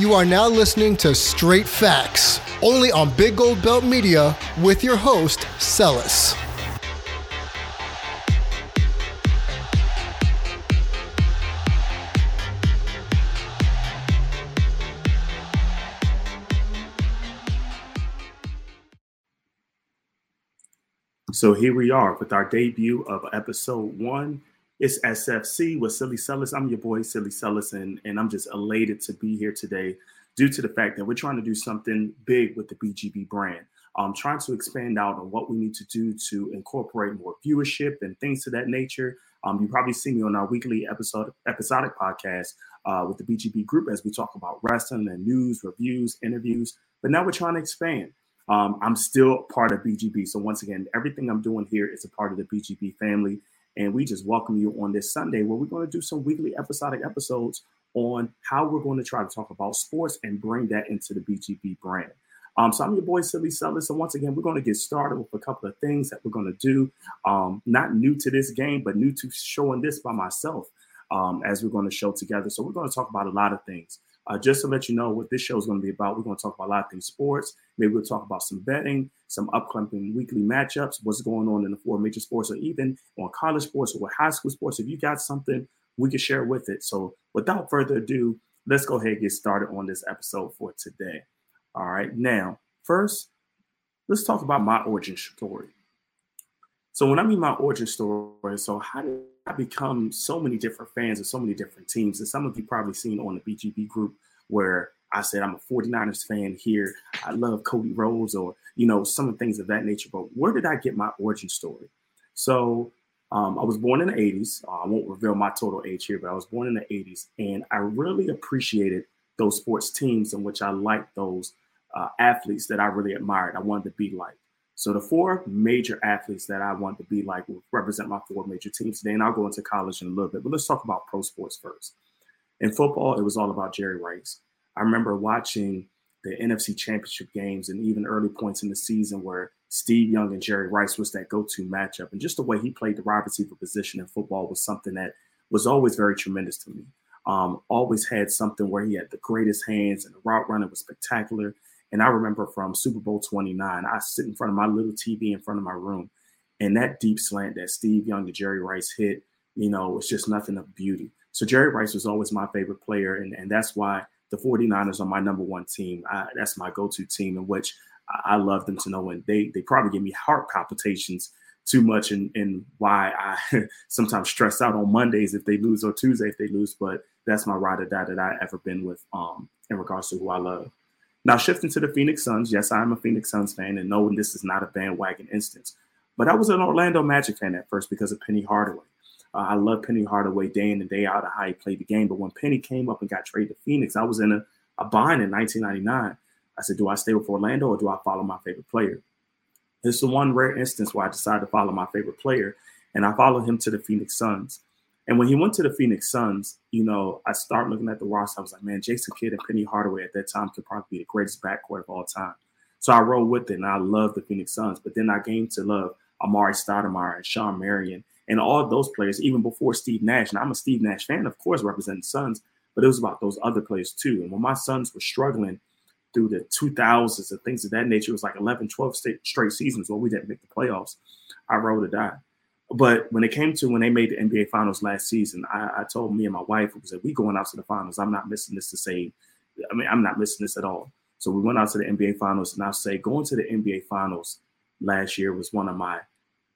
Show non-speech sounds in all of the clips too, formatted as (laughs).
You are now listening to Straight Facts, only on Big Gold Belt Media with your host, Celis. So here we are with our debut of episode one. It's SFC with Silly Celis. I'm your boy, Silly Celis, and, and I'm just elated to be here today due to the fact that we're trying to do something big with the BGB brand. I'm trying to expand out on what we need to do to incorporate more viewership and things to that nature. Um, you probably see me on our weekly episode episodic podcast uh, with the BGB group as we talk about wrestling and news, reviews, interviews. But now we're trying to expand. Um, I'm still part of BGB. So once again, everything I'm doing here is a part of the BGB family. And we just welcome you on this Sunday where we're going to do some weekly episodic episodes on how we're going to try to talk about sports and bring that into the BGB brand. Um, so I'm your boy Silly Celis. So once again, we're going to get started with a couple of things that we're going to do. Um, not new to this game, but new to showing this by myself um, as we're going to show together. So we're going to talk about a lot of things. Uh, just to let you know what this show is going to be about, we're going to talk about a lot of things sports. Maybe we'll talk about some betting, some upcoming weekly matchups, what's going on in the four major sports, or even on college sports or high school sports. If you got something, we can share with it. So without further ado, let's go ahead and get started on this episode for today. All right. Now, first, let's talk about my origin story. So when I mean my origin story, so how did I become so many different fans of so many different teams? And some of you probably seen on the BGB group where I said I'm a 49ers fan here. I love Cody Rhodes or, you know, some of things of that nature. But where did I get my origin story? So um, I was born in the 80s. Uh, I won't reveal my total age here, but I was born in the 80s. And I really appreciated those sports teams in which I liked those uh, athletes that I really admired. I wanted to be like. So the four major athletes that I want to be like will represent my four major teams today. And I'll go into college in a little bit, but let's talk about pro sports first. In football, it was all about Jerry Rice. I remember watching the NFC championship games and even early points in the season where Steve Young and Jerry Rice was that go-to matchup. And just the way he played the wide receiver position in football was something that was always very tremendous to me. Um, always had something where he had the greatest hands and the route running was spectacular. And I remember from Super Bowl 29, I sit in front of my little TV in front of my room, and that deep slant that Steve Young and Jerry Rice hit, you know, it's just nothing of beauty. So Jerry Rice was always my favorite player, and, and that's why the 49ers are my number one team. I, that's my go-to team in which I, I love them to know, and they they probably give me heart palpitations too much and, and why I (laughs) sometimes stress out on Mondays if they lose or Tuesday if they lose. But that's my ride or die that I ever been with um, in regards to who I love. Now, shifting to the Phoenix Suns, yes, I'm a Phoenix Suns fan, and no, this is not a bandwagon instance. But I was an Orlando Magic fan at first because of Penny Hardaway. Uh, I love Penny Hardaway day in and day out of how he played the game. But when Penny came up and got traded to Phoenix, I was in a, a bind in 1999. I said, do I stay with Orlando or do I follow my favorite player? It's the one rare instance where I decided to follow my favorite player, and I followed him to the Phoenix Suns. And when he went to the Phoenix Suns, you know, I started looking at the roster. I was like, man, Jason Kidd and Penny Hardaway at that time could probably be the greatest backcourt of all time. So I rolled with it, and I love the Phoenix Suns. But then I came to love Amar'e Stoudemire and Shawn Marion and all those players, even before Steve Nash. And I'm a Steve Nash fan, of course, representing Suns, but it was about those other players too. And when my Suns were struggling through the 2000s and things of that nature, it was like 11, 12 straight seasons where we didn't make the playoffs. I rolled or die. But when it came to when they made the NBA Finals last season, I, I told me and my wife, we said, we going out to the finals. I'm not missing this to say, I mean, I'm not missing this at all. So we went out to the NBA Finals, and I'll say going to the NBA Finals last year was one of my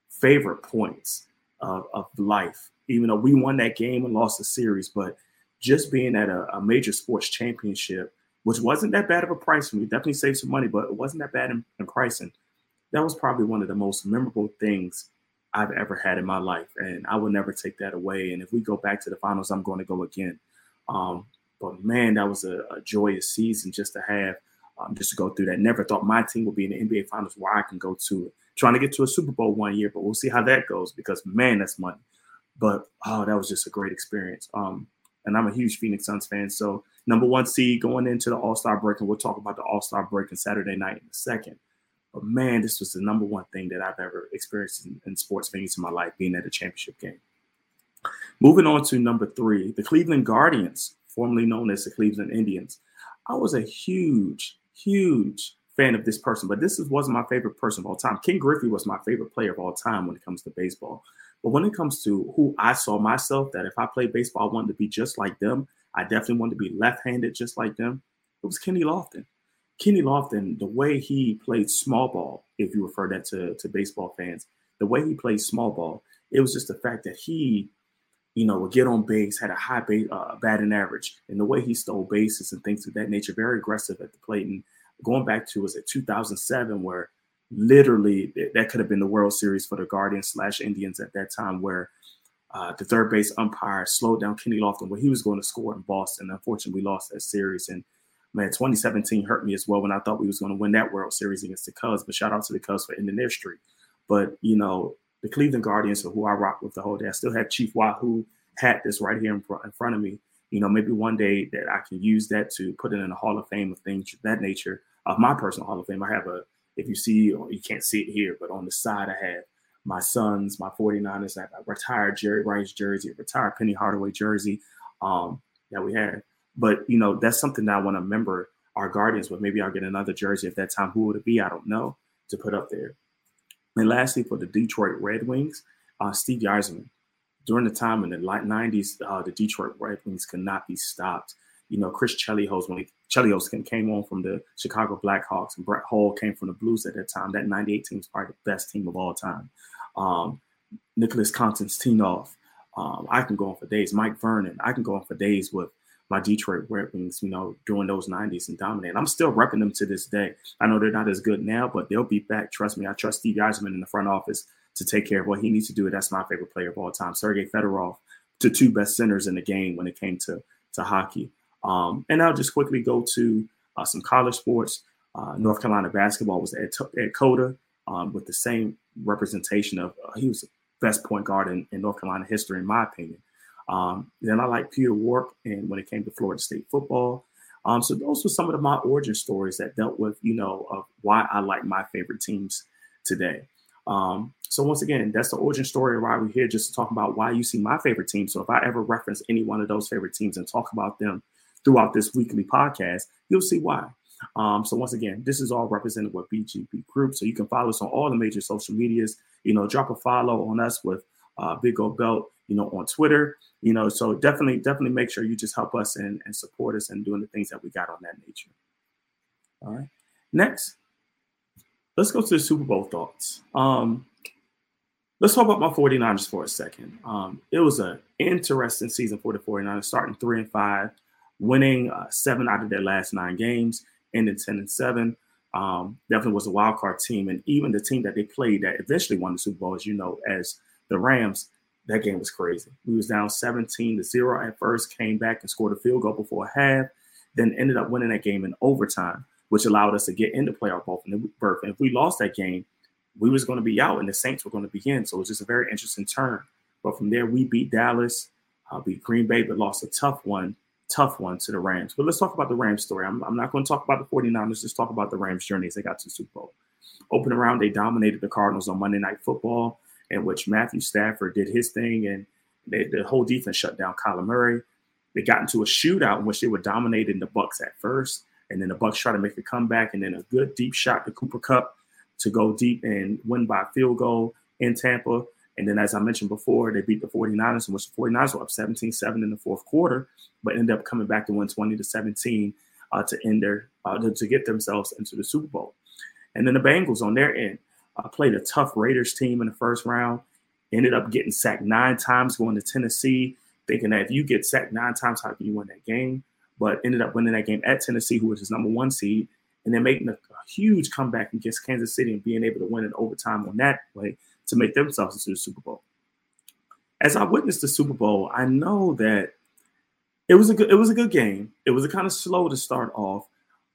favorite points of, of life. Even though we won that game and lost the series, but just being at a, a major sports championship, which wasn't that bad of a price for me, definitely saved some money, but it wasn't that bad in, in pricing. That was probably one of the most memorable things I've ever had in my life, and I will never take that away. And if we go back to the finals, I'm going to go again. Um, but man, that was a, a, joyous season just to have, um, just to go through that. Never thought my team would be in the NBA Finals where I can go to it. Trying to get to a Super Bowl one year, but we'll see how that goes because man, that's money. But oh, that was just a great experience. Um, and I'm a huge Phoenix Suns fan. So number one seed going into the All Star break, and we'll talk about the All Star break on Saturday night in a second. But man, this was the number one thing that I've ever experienced in, in sports venues in my life, being at a championship game. Moving on to number three, the Cleveland Guardians, formerly known as the Cleveland Indians. I was a huge, huge fan of this person, but this wasn't my favorite person of all time. Ken Griffey was my favorite player of all time when it comes to baseball. But when it comes to who I saw myself, that if I played baseball, I wanted to be just like them. I definitely wanted to be left-handed just like them. It was Kenny Lofton. Kenny Lofton, the way he played small ball, if you refer that to, to baseball fans, the way he played small ball, it was just the fact that he, you know, would get on base, had a high base, uh, batting average, and the way he stole bases and things of that nature, very aggressive at the plate. And going back to was it 2007, where literally that could have been the World Series for the Guardians slash Indians at that time, where uh, the third base umpire slowed down Kenny Lofton where he was going to score in Boston. Unfortunately, we lost that series. And man, 2017 hurt me as well when I thought we was going to win that World Series against the Cubs. But shout out to the Cubs for ending their streak. But you know, the Cleveland Guardians, are who I rock with the whole day, I still have Chief Wahoo hat this right here in front, in front of me. You know, maybe one day that I can use that to put it in the Hall of Fame of things that nature of my personal Hall of Fame. I have a, if you see, you can't see it here, but on the side I have my Suns, my 49ers, I have a retired Jerry Rice jersey, a retired Penny Hardaway jersey um, that we had. But, you know, that's something that I want to remember our Guardians with. Maybe I'll get another jersey at that time. Who would it be? I don't know to put up there. And lastly, for the Detroit Red Wings, uh, Steve Yzerman. During the time in the late 90s, uh, the Detroit Red Wings could not be stopped. You know, Chris Chelios, when he, Chelios came on from the Chicago Blackhawks, and Brett Hull came from the Blues at that time. That 98 team is probably the best team of all time um, Nicholas Konstantinov. Um, I can go on for days. Mike Vernon. I can go on for days with my Detroit Red Wings, you know, during those 90s and dominate. I'm still repping them to this day. I know they're not as good now, but they'll be back. Trust me. I trust Steve Yzerman in the front office to take care of what he needs to do. That's my favorite player of all time. Sergei Fedorov, the two best centers in the game when it came to, to hockey. Um, and I'll just quickly go to uh, some college sports. Uh, North Carolina basketball was at, at Cota um, with the same representation of uh, he was the best point guard in, in, North Carolina history, in my opinion. Um, then I like Peter Warrick, and when it came to Florida State football. Um, so those were some of the, my origin stories that dealt with, you know, of why I like my favorite teams today. Um, so once again, that's the origin story why we're here, just to talk about why you see my favorite team. So if I ever reference any one of those favorite teams and talk about them throughout this weekly podcast, you'll see why. Um, so once again, this is all represented with BGB Group. So you can follow us on all the major social medias. You know, drop a follow on us with uh, Big Gold Belt. You know, on Twitter. You know, so definitely, definitely make sure you just help us and, and support us and doing the things that we got on that nature. All right. Next, let's go to the Super Bowl thoughts. Um, let's talk about my 49ers for a second. Um, it was an interesting season for the 49ers, starting three and five, winning uh, seven out of their last nine games ending 10 and 7. Um, definitely was a wild card team. And even the team that they played that eventually won the Super Bowl, as you know, as the Rams, that game was crazy. We was down 17 to 0 at first, came back and scored a field goal before half, then ended up winning that game in overtime, which allowed us to get into playoff berth. And if we lost that game, we was going to be out and the Saints were going to be in. So it was just a very interesting turn. But from there, we beat Dallas, uh, beat Green Bay, but lost a tough one tough one to the Rams. But let's talk about the Rams story. I'm, I'm not going to talk about the 49ers, just talk about the Rams' journey as they got to the Super Bowl. Opening round, they dominated the Cardinals on Monday Night Football, in which Matthew Stafford did his thing, and they, the whole defense shut down Kyler Murray. They got into a shootout in which they were dominating the Bucks at first, and then the Bucks tried to make a comeback, and then a good deep shot to Cooper Kupp to go deep and win by field goal in Tampa. And then, as I mentioned before, they beat the 49ers, in which the 49ers were up 17 7 in the fourth quarter, but ended up coming back to win 20 to 17 uh, to end their, uh, to get themselves into the Super Bowl. And then the Bengals on their end uh, played a tough Raiders team in the first round, ended up getting sacked nine times going to Tennessee, thinking that if you get sacked nine times, how can you win that game? But ended up winning that game at Tennessee, who was his number one seed, and then making a, a huge comeback against Kansas City and being able to win in overtime on that play to make themselves into the Super Bowl. As I witnessed the Super Bowl, I know that it was a good it was a good game. It was a kind of slow to start off,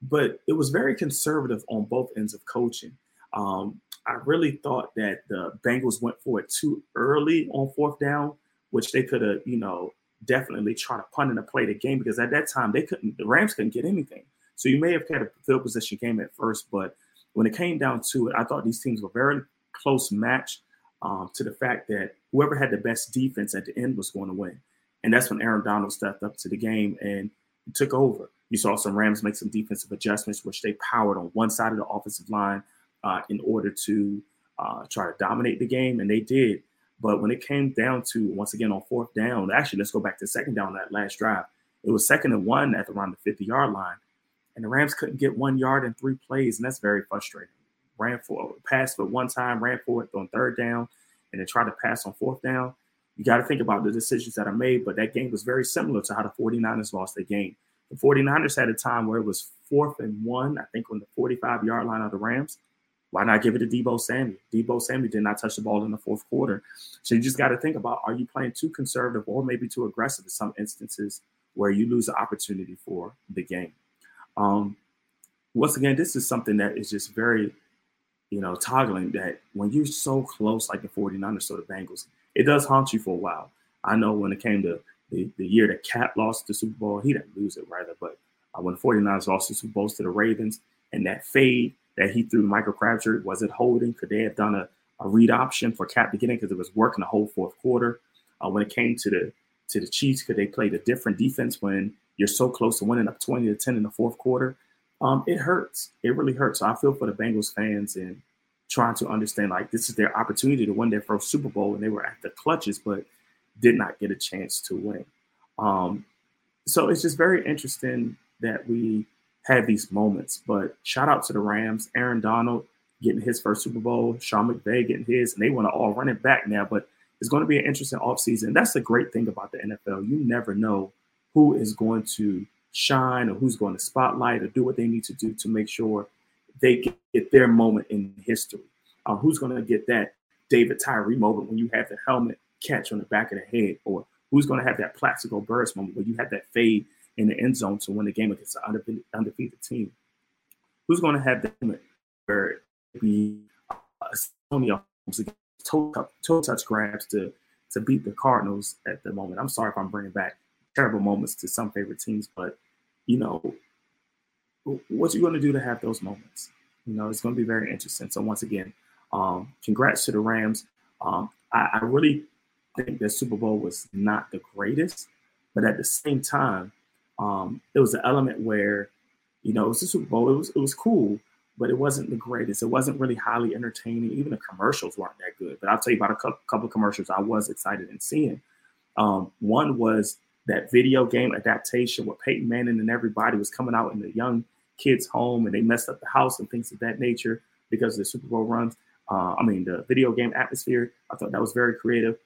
but it was very conservative on both ends of coaching. Um, I really thought that the Bengals went for it too early on fourth down, which they could have, you know, definitely tried to punt and play the game because at that time they couldn't, the Rams couldn't get anything. So you may have had a field position game at first, but when it came down to it, I thought these teams were very close match um, to the fact that whoever had the best defense at the end was going to win. And that's when Aaron Donald stepped up to the game and took over. You saw some Rams make some defensive adjustments, which they powered on one side of the offensive line uh, in order to uh, try to dominate the game, and they did. But when it came down to once again on fourth down, actually let's go back to second down that last drive. It was second and one at around the 50 yard line, and the Rams couldn't get one yard in three plays, and that's very frustrating. Ran for pass for one time, ran for it on third down, and then tried to pass on fourth down. You got to think about the decisions that are made, but that game was very similar to how the 49ers lost the game. The 49ers had a time where it was fourth and one, I think, on the 45 yard line of the Rams. Why not give it to Deebo Samuel? Deebo Samuel did not touch the ball in the fourth quarter. So you just got to think about are you playing too conservative or maybe too aggressive in some instances where you lose the opportunity for the game. Um, once again, this is something that is just very, you know, toggling that when you're so close like the 49ers or the Bengals, it does haunt you for a while. I know when it came to the, the year that Kap lost the Super Bowl, he didn't lose it rather, but uh, when the 49ers lost the Super Bowl to the Ravens and that fade that he threw Michael Crabtree, was it holding? Could they have done a, a read option for Kap in because it was working the whole fourth quarter? Uh, when it came to the to the Chiefs, could they played a different defense when you're so close to winning up 20 to 10 in the fourth quarter? Um, it hurts. It really hurts. So I feel for the Bengals fans and trying to understand like this is their opportunity to win their first Super Bowl, and they were at the clutches, but did not get a chance to win. Um, so it's just very interesting that we had these moments. But shout out to the Rams, Aaron Donald getting his first Super Bowl, Sean McVay getting his, and they want to all run it back now. But it's going to be an interesting offseason. That's the great thing about the NFL. You never know who is going to shine or who's going to spotlight or do what they need to do to make sure they get their moment in history. Um, who's going to get that David Tyree moment when you have the helmet catch on the back of the head, or who's going to have that Plaxico Burress moment when you have that fade in the end zone to win the game against an undefeated team? Who's going to have that moment where be uh, toe, toe touch grabs to to beat the Cardinals at the moment? I'm sorry if I'm bringing back terrible moments to some favorite teams, but you know, what you going to do to have those moments? You know, it's going to be very interesting. So once again, um, congrats to the Rams. Um, I, I, really think the Super Bowl was not the greatest, but at the same time, um, it was an element where, you know, it was a Super Bowl. It was it was cool, but it wasn't the greatest. It wasn't really highly entertaining. Even the commercials weren't that good. But I'll tell you about a couple, of commercials I was excited in seeing. Um, one was that video game adaptation where Peyton Manning and everybody was coming out in the young kids' home and they messed up the house and things of that nature because of the Super Bowl runs. Uh, I mean, the video game atmosphere. I thought that was very creative,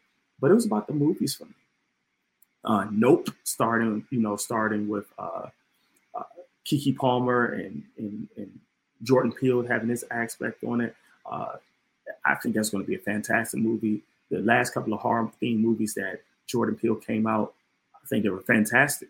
but it was about the movies for me. Uh, nope, starting you know starting with uh, uh, Keke Palmer and, and, and Jordan Peele having his aspect on it. Uh, I think that's going to be a fantastic movie. The last couple of horror themed movies that Jordan Peele came out, I think they were fantastic.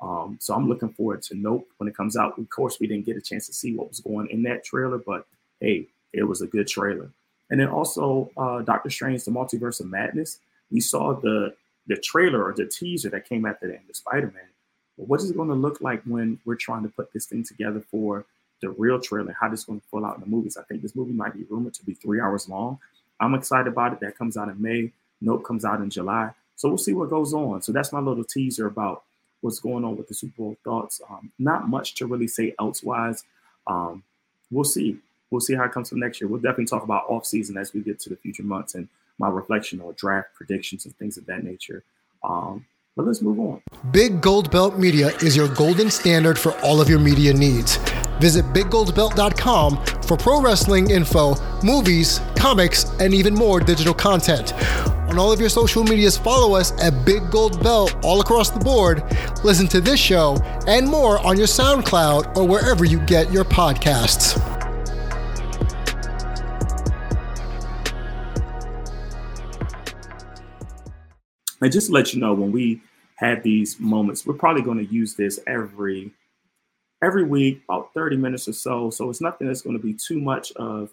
Um, so I'm looking forward to Nope when it comes out. Of course, we didn't get a chance to see what was going in that trailer, but hey, it was a good trailer. And then also uh, Doctor Strange: The Multiverse of Madness. We saw the the trailer or the teaser that came after the end of Spider-Man. What is it going to look like when we're trying to put this thing together for the real trailer? How this is going to fall out in the movies? I think this movie might be rumored to be three hours long. I'm excited about it. That comes out in May. Nope comes out in July. So we'll see what goes on. So that's my little teaser about what's going on with the Super Bowl thoughts. Um, not much to really say elsewise. Um, we'll see. We'll see how it comes from next year. We'll definitely talk about off season as we get to the future months and my reflection or draft predictions and things of that nature. Um, but let's move on. Big Gold Belt Media is your golden standard for all of your media needs. Visit biggoldbelt.com for pro wrestling info, movies, comics, and even more digital content. On all of your social medias, follow us at Big Gold Belt all across the board. Listen to this show and more on your SoundCloud or wherever you get your podcasts. And just to let you know, when we have these moments, we're probably going to use this every every week, about 30 minutes or so. So it's nothing that's going to be too much of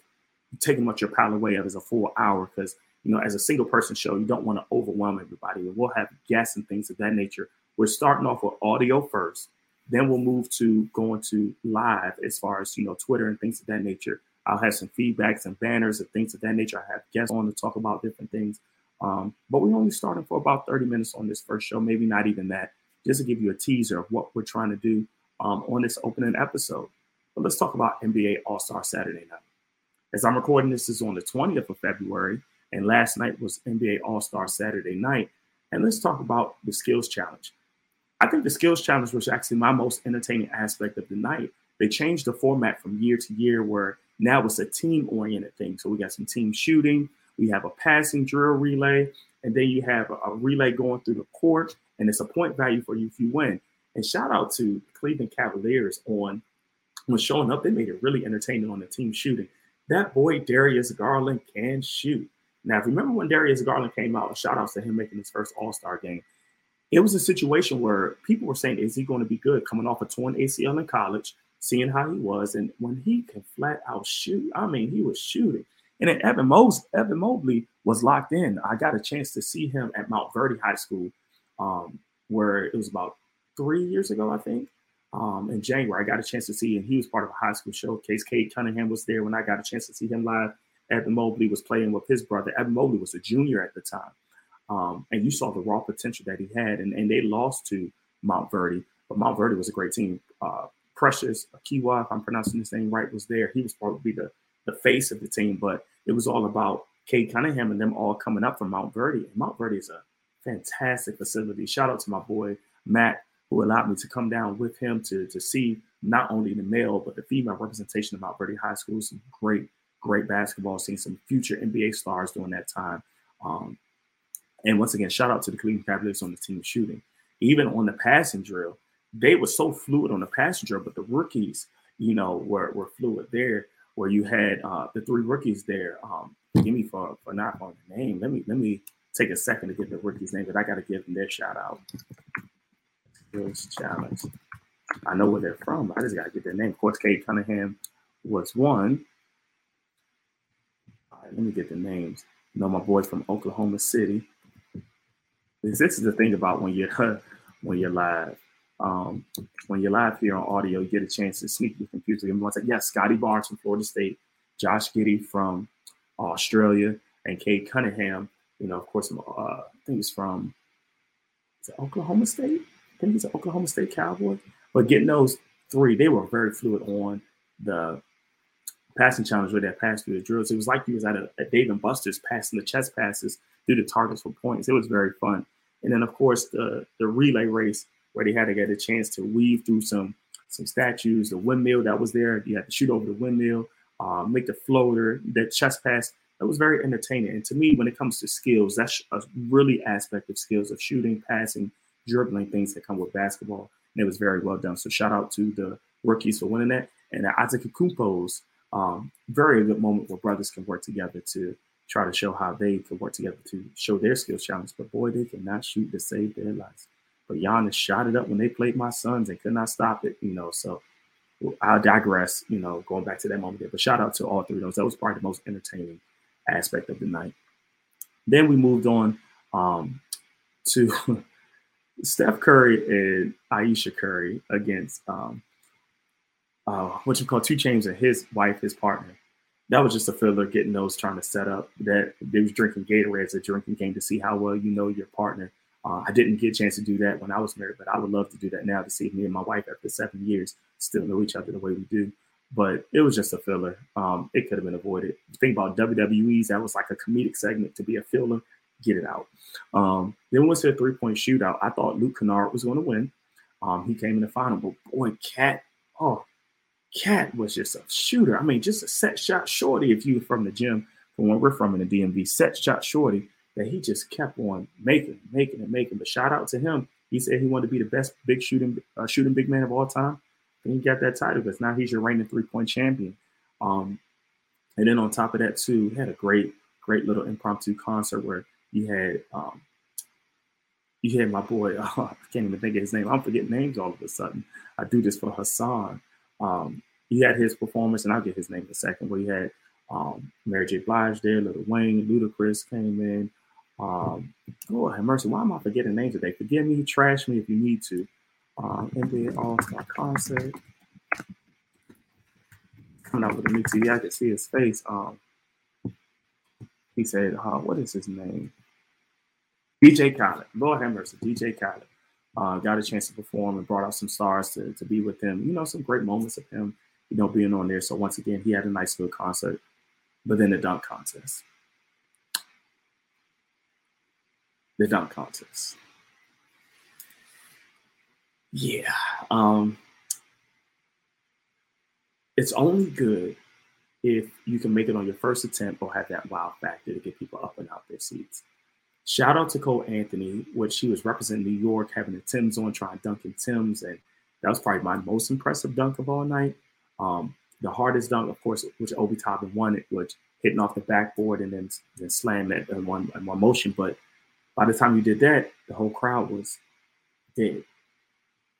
taking much your pile away of as a full hour because you know, as a single person show, you don't want to overwhelm everybody. And we'll have guests and things of that nature. We're starting off with audio first, then we'll move to going to live as far as you know, Twitter and things of that nature. I'll have some feedbacks and banners and things of that nature. I have guests on to talk about different things. Um, but we're only starting for about 30 minutes on this first show, maybe not even that, just to give you a teaser of what we're trying to do. um, on this opening episode. But let's talk about NBA All Star Saturday night. As I'm recording this is on the 20th of February, and last night was NBA All Star Saturday night. And let's talk about the skills challenge. I think the skills challenge was actually my most entertaining aspect of the night. They changed the format from year to year where now it's a team oriented thing. So we got some team shooting, we have a passing drill relay, and then you have a, a relay going through the court, and it's a point value for you if you win. And shout out to Cleveland Cavaliers on when showing up, they made it really entertaining on the team shooting. That boy Darius Garland can shoot. Now, if you remember when Darius Garland came out, shout outs to him making his first All Star game. It was a situation where people were saying, "Is he going to be good?" Coming off a torn ACL in college, seeing how he was, and when he can flat out shoot, I mean, he was shooting. And then Evan, Evan Mobley was locked in. I got a chance to see him at Montverde High School, um, where it was about three years ago, I think. Um, in January, I got a chance to see him. He was part of a high school showcase. Cade Cunningham was there when I got a chance to see him live. Evan Mobley was playing with his brother. Evan Mobley was a junior at the time. Um, and you saw the raw potential that he had. And, and they lost to Montverde, but Montverde was a great team. Uh, Precious Achiuwa, if I'm pronouncing his name right, was there. He was probably the, the face of the team, but it was all about Cade Cunningham and them all coming up from Montverde. And Montverde is a fantastic facility. Shout out to my boy Matt, who allowed me to come down with him to, to see not only the male but the female representation of Montverde High School. Some great great basketball, seeing some future NBA stars during that time. Um, and once again, shout out to the Cleveland Cavaliers on the team shooting. Even on the passing drill, they were so fluid on the passing drill, but the rookies, you know, were, were fluid there. Where you had uh, the three rookies there. Um, give me for, for not on the name. Let me let me take a second to get the rookies' name, but I got to give them their shout out. Skills challenge. I know where they're from. I just got to get their name. Of course, Cade Cunningham was one All right, let me get the names. You know, my boys from Oklahoma City. This, this is the thing about when you're (laughs) when you're live. Um, when you're live here on audio, you get a chance to sneak your computer. Everyone's like, yes, Scottie Barnes from Florida State, Josh Giddey from Australia, and Cade Cunningham. You know, of course, uh, I think he's from Oklahoma State. I think he's an Oklahoma State Cowboy. But getting those three, they were very fluid on the passing challenge where that pass through the drills. It was like he was at a, a Dave and Buster's passing the chest passes through the targets for points. It was very fun. And then of course the the relay race where they had to get a chance to weave through some some statues, the windmill that was there. You had to shoot over the windmill, uh, make the floater, that chest pass. That was very entertaining. And to me, when it comes to skills, that's a really aspect of skills of shooting, passing, dribbling, things that come with basketball. And it was very well done. So shout out to the rookies for winning that. And the Kumpo's um, very good moment where brothers can work together to try to show how they can work together to show their skills challenge. But boy, they cannot shoot to save their lives. But Giannis shot it up when they played my Suns and could not stop it, you know. So I'll digress, you know, going back to that moment there. But shout out to all three of those. That was probably the most entertaining aspect of the night. Then we moved on um, to (laughs) Steph Curry and Ayesha Curry against um, uh, what you call 2 Chainz and his wife, his partner. That was just a filler getting those trying to set up that they was drinking Gatorade as a drinking game to see how well you know your partner. Uh, I didn't get a chance to do that when I was married, but I would love to do that now to see me and my wife after seven years still know each other the way we do. But it was just a filler. Um, it could have been avoided. Think about WWE's, that was like a comedic segment to be a filler. Get it out. Um, then to a three point shootout. I thought Luke Kennard was going to win. Um, he came in the final, but boy, KAT, oh, KAT was just a shooter. I mean, just a set shot shorty. If you were from the gym, from where we're from in the DMV, set shot shorty that he just kept on making, making, and making. But shout out to him. He said he wanted to be the best big shooting uh, shooting big man of all time. And he got that title because now he's your reigning three point champion. Um, and then on top of that too, he had a great, great little impromptu concert where you had um, you had my boy. Oh, (laughs) I can't even think of his name. I'm forgetting names all of a sudden. I do this for Hassan. Um, he had his performance, and I'll get his name in a second, where he had um, Mary J. Blige there, Lil Wayne, Ludacris came in. Um, oh, have mercy. Why am I forgetting names today? Forgive me, trash me if you need to. Um, NBA All Star Concert. Coming out with a new TV, I can see his face. Um, he said, uh, what is his name? DJ Khaled. Lord have mercy, DJ Khaled. uh, got a chance to perform and brought out some stars to, to be with him. You know, some great moments of him, you know, being on there. So once again, he had a nice little concert. But then the dunk contest. The dunk contest. Yeah. Um, it's only good if you can make it on your first attempt or have that wow factor to get people up and out their seats. Shout out to Cole Anthony, which he was representing New York, having the Tims on, trying dunking Tims, and that was probably my most impressive dunk of all night. Um, the hardest dunk, of course, which Obi Toppin won it, which hitting off the backboard and then then slam it in one in one motion. But by the time you did that, the whole crowd was dead.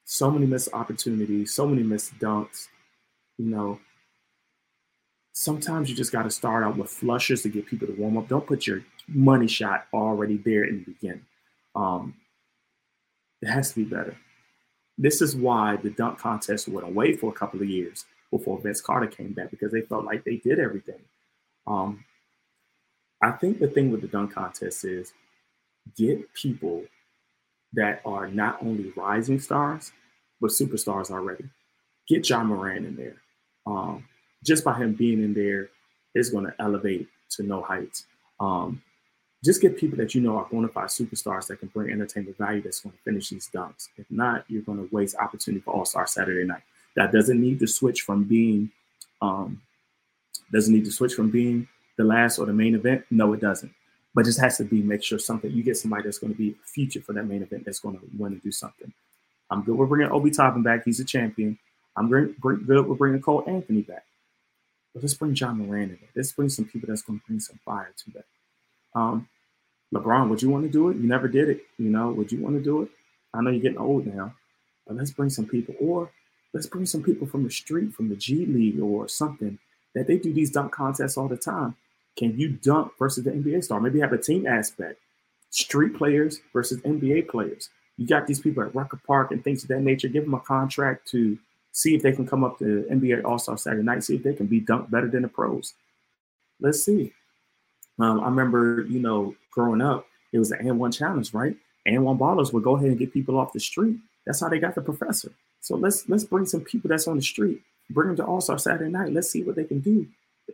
So many missed opportunities, so many missed dunks. You know, sometimes you just got to start out with flushes to get people to warm up. Don't put your money shot already there in the beginning. Um, it has to be better. This is why the dunk contest went away for a couple of years before Vince Carter came back because they felt like they did everything. Um, I think the thing with the dunk contest is get people that are not only rising stars but superstars already. Get Ja Morant in there. Um, just by him being in there is going to elevate to no heights. Um, just get people that you know are bona fide superstars that can bring entertainment value that's going to finish these dunks. If not, you're going to waste opportunity for All Star Saturday night. That doesn't need to switch from being um, doesn't need to switch from being the last or the main event. No, it doesn't. But just has to be make sure something you get somebody that's going to be a future for that main event that's going to want to do something. I'm good with bringing Obi Toppin back. He's a champion. I'm good with bringing Cole Anthony back. But let's bring Ja Morant in. Let's bring some people that's going to bring some fire to that. Um, LeBron, would you want to do it? You never did it. You know, would you want to do it? I know you're getting old now, but let's bring some people, or let's bring some people from the street, from the G League or something that they do these dunk contests all the time. Can you dunk versus the NBA star? Maybe have a team aspect. Street players versus NBA players. You got these people at Rucker Park and things of that nature. Give them a contract to see if they can come up to NBA All Star Saturday night, see if they can be dunked better than the pros. Let's see. Um, I remember, you know, growing up, it was the AND1 challenge, right? AND1 ballers would go ahead and get people off the street. That's how they got the professor. So let's let's bring some people that's on the street, bring them to All Star Saturday night. Let's see what they can do.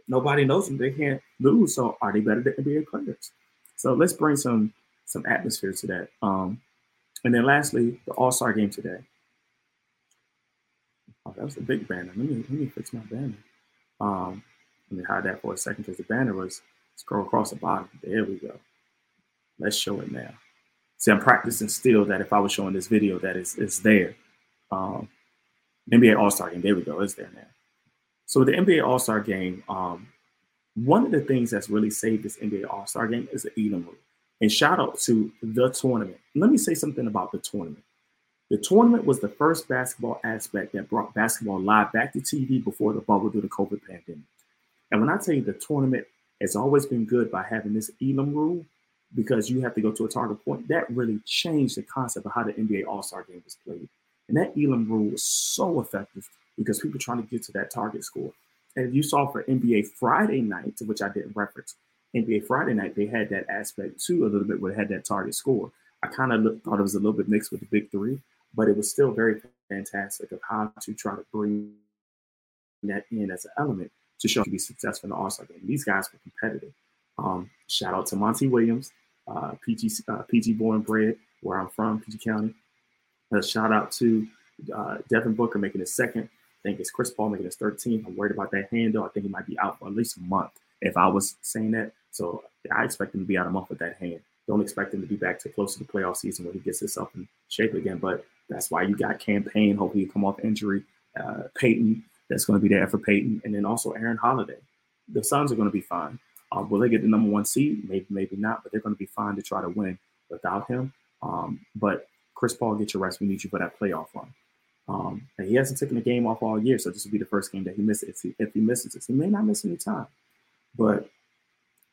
Nobody knows them; they can't lose. So are they better than NBA players? So let's bring some some atmosphere to that. Um, and then lastly, the All Star game today. Oh, that was a big banner. Let me let me fix my banner. Um, let me hide that for a second because the banner was scroll across the bottom. There we go. Let's show it now. See, I'm practicing still that if I was showing this video, that is is there. Um, NBA All Star Game. There we go. It's there now. So the NBA All Star Game, um, one of the things that's really saved this NBA All Star Game is the Elam rule. And shout out to the tournament. Let me say something about the tournament. The tournament was the first basketball aspect that brought basketball live back to TV before the bubble due to COVID pandemic. And when I tell you the tournament has always been good by having this Elam rule, because you have to go to a target point, that really changed the concept of how the NBA All Star game was played. And that Elam rule was so effective because people are trying to get to that target score. And if you saw for NBA Friday night, to which I didn't reference, NBA Friday night, they had that aspect too a little bit where it had that target score. I kind of thought it was a little bit mixed with the big three, but it was still very fantastic of how to try to bring that in as an element to show to be successful in the All Star game. These guys were competitive. Um, shout out to Monty Williams, uh, PG uh, PG born bred, where I'm from, PG County. A shout out to uh, Devin Booker making his second. I think it's Chris Paul making his 13th. I'm worried about that handle. I think he might be out for at least a month if I was saying that. So I expect him to be out a month with that hand. Don't expect him to be back to close to the playoff season when he gets himself in shape again. But that's why you got Cam Payne. Hopefully, you come off injury. Uh, Payton, that's going to be there for Payton, and then also Aaron Holiday. The Suns are going to be fine. Uh, will they get the number one seed? Maybe, maybe not, but they're going to be fine to try to win without him. Um, but Chris Paul, get your rest. We need you for that playoff run. Um, and he hasn't taken a game off all year, so this will be the first game that he misses. If he, if he misses this, he may not miss any time. But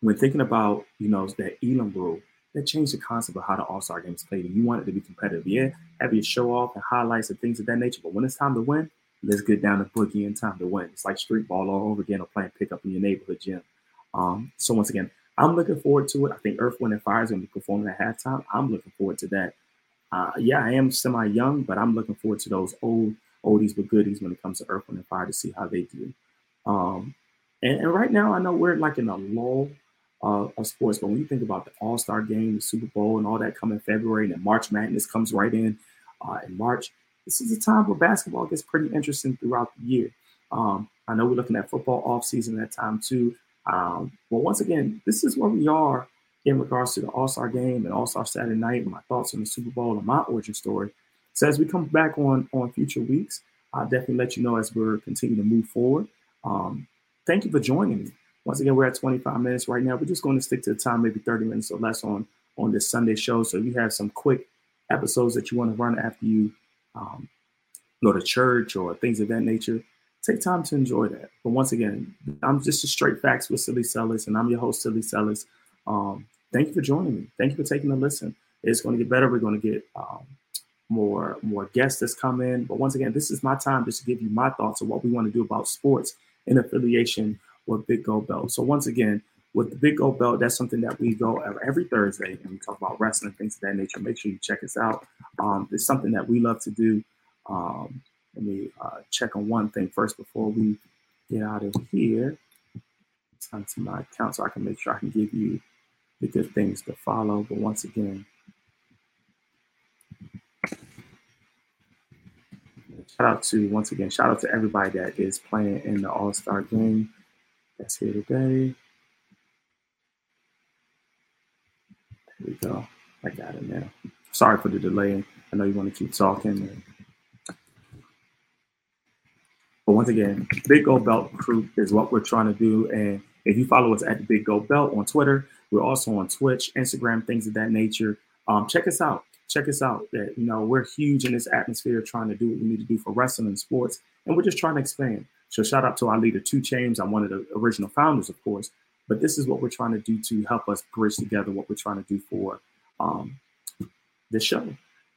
when thinking about you know that Elam rule, that changed the concept of how the All Star game is played. And you want it to be competitive, yeah, have your show off and highlights and things of that nature. But when it's time to win, let's get down to boogie and time to win. It's like street ball all over again or playing pickup in your neighborhood gym. Um, so once again, I'm looking forward to it. I think Earth, Wind, and Fire is going to be performing at halftime. I'm looking forward to that. Uh, yeah, I am semi young, but I'm looking forward to those old oldies but goodies when it comes to Earth, Wind, and Fire to see how they do. Um, and, and, right now, I know we're like in a lull uh, of sports, but when you think about the All Star game, the Super Bowl, and all that coming February, and then March Madness comes right in uh, in March, this is a time where basketball gets pretty interesting throughout the year. Um, I know we're looking at football off season at time too. Um, but once again, this is where we are in regards to the All Star game and All Star Saturday night, and my thoughts on the Super Bowl and my origin story. So as we come back on on future weeks, I'll definitely let you know as we're continuing to move forward. Um, thank you for joining me. Once again, we're at 25 minutes right now. We're just going to stick to the time, maybe 30 minutes or less on on this Sunday show. So if you have some quick episodes that you want to run after you um, go to church or things of that nature, take time to enjoy that. But once again, I'm just a straight facts with Silly Sellers, and I'm your host, Silly Sellers. Um, thank you for joining me. Thank you for taking a listen. It's going to get better. We're going to get um, more more guests that's come in. But once again, this is my time just to give you my thoughts of what we want to do about sports in affiliation with Big Gold Belt. So once again, with the Big Gold Belt, that's something that we go every Thursday and we talk about wrestling things of that nature. Make sure you check us out. Um, it's something that we love to do. Um, let me uh, check on one thing first before we get out of here. Time to my account so I can make sure I can give you the good things to follow. But once again, shout out to once again, shout out to everybody that is playing in the All Star game that's here today. There we go. I got it now. Sorry for the delay. I know you want to keep talking. But once again, Big Gold Belt Crew is what we're trying to do. And if you follow us at the Big Gold Belt on Twitter, we're also on Twitch, Instagram, things of that nature. Um, check us out. Check us out. That you know we're huge in this atmosphere, trying to do what we need to do for wrestling and sports, and we're just trying to expand. So shout out to our leader, 2 Chains. I'm one of the original founders, of course. But this is what we're trying to do to help us bridge together what we're trying to do for um, this show.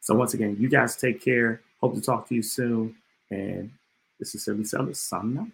So once again, you guys take care. Hope to talk to you soon. And this is Silly Sellers signing out.